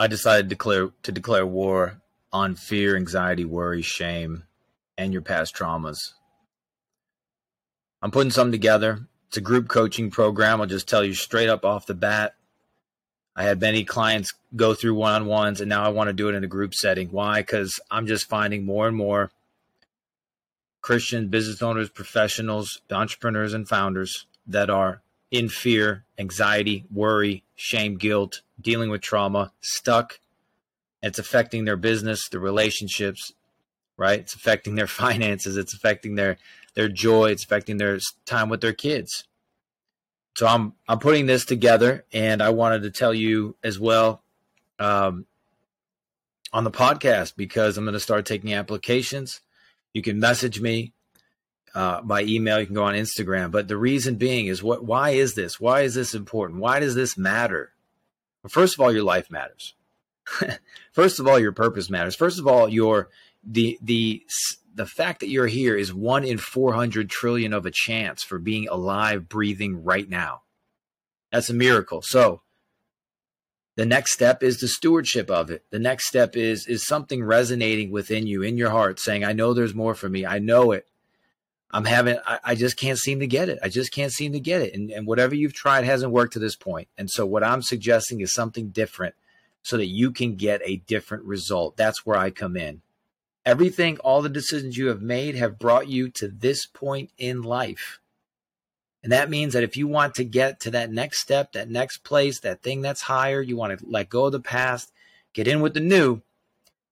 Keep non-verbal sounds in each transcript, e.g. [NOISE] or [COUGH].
I decided to declare to declare war on fear, anxiety, worry, shame, and your past traumas. I'm putting something together. It's a group coaching program. I'll just tell you straight up off the bat. I had many clients go through one on ones, and now I want to do it in a group setting. Why? Because I'm just finding more and more Christian business owners, professionals, entrepreneurs, and founders that are in fear, anxiety, worry, shame, guilt, dealing with trauma, stuck. It's affecting their business, their relationships, right? It's affecting their [LAUGHS] finances. It's affecting their their joy. It's affecting their time with their kids. So I'm I'm putting this together, and I wanted to tell you as well um, on the podcast because I'm going to start taking applications. You can message me uh, by email. You can go on Instagram. But the reason being is what? Why is this? Why is this important? Why does this matter? First of all, your life matters. [LAUGHS] first of all, your purpose matters. First of all, your the the the fact that you're here is one in 400 trillion of a chance for being alive, breathing right now. That's a miracle. So the next step is the stewardship of it. The next step is is something resonating within you, in your heart, saying, I know there's more for me. I know it. I'm having, I, I, just can't seem to get it. I just can't seem to get it. And, and whatever you've tried hasn't worked to this point. And so what I'm suggesting is something different so that you can get a different result. That's where I come in. Everything, all the decisions you have made have brought you to this point in life. And that means that if you want to get to that next step, that next place, that thing that's higher, you want to let go of the past, get in with the new.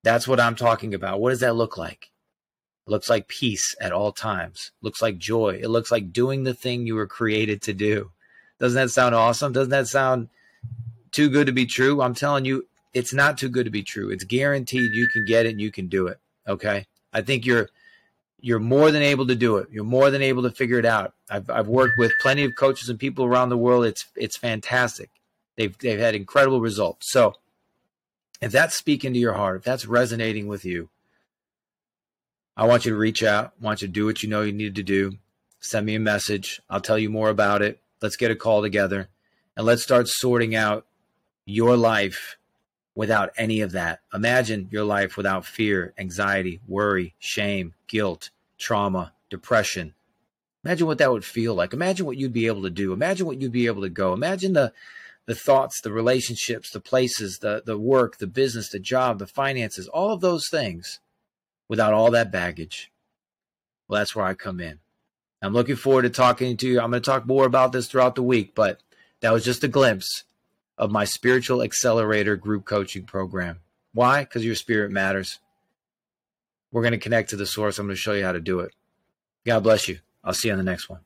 That's what I'm talking about. What does that look like? Looks like peace at all times. Looks like joy. It looks like doing the thing you were created to do. Doesn't that sound awesome? Doesn't that sound too good to be true? I'm telling you, it's not too good to be true. It's guaranteed you can get it and you can do it. Okay. I think you're you're more than able to do it. You're more than able to figure it out. I've I've worked with plenty of coaches and people around the world. It's it's fantastic. They've they've had incredible results. So if that's speaking to your heart, if that's resonating with you, I want you to reach out. I want you to do what you know you need to do. Send me a message. I'll tell you more about it. Let's get a call together and let's start sorting out your life without any of that. Imagine your life without fear, anxiety, worry, shame, guilt, trauma, depression. Imagine what that would feel like. Imagine what you'd be able to do. Imagine what you'd be able to go. Imagine the the thoughts, the relationships, the places, the the work, the business, the job, the finances, all of those things without all that baggage. Well, that's where I come in. I'm looking forward to talking to you. I'm going to talk more about this throughout the week, but that was just a glimpse of my spiritual accelerator group coaching program. Why? Because your spirit matters. We're going to connect to the source. I'm going to show you how to do it. God bless you. I'll see you on the next one.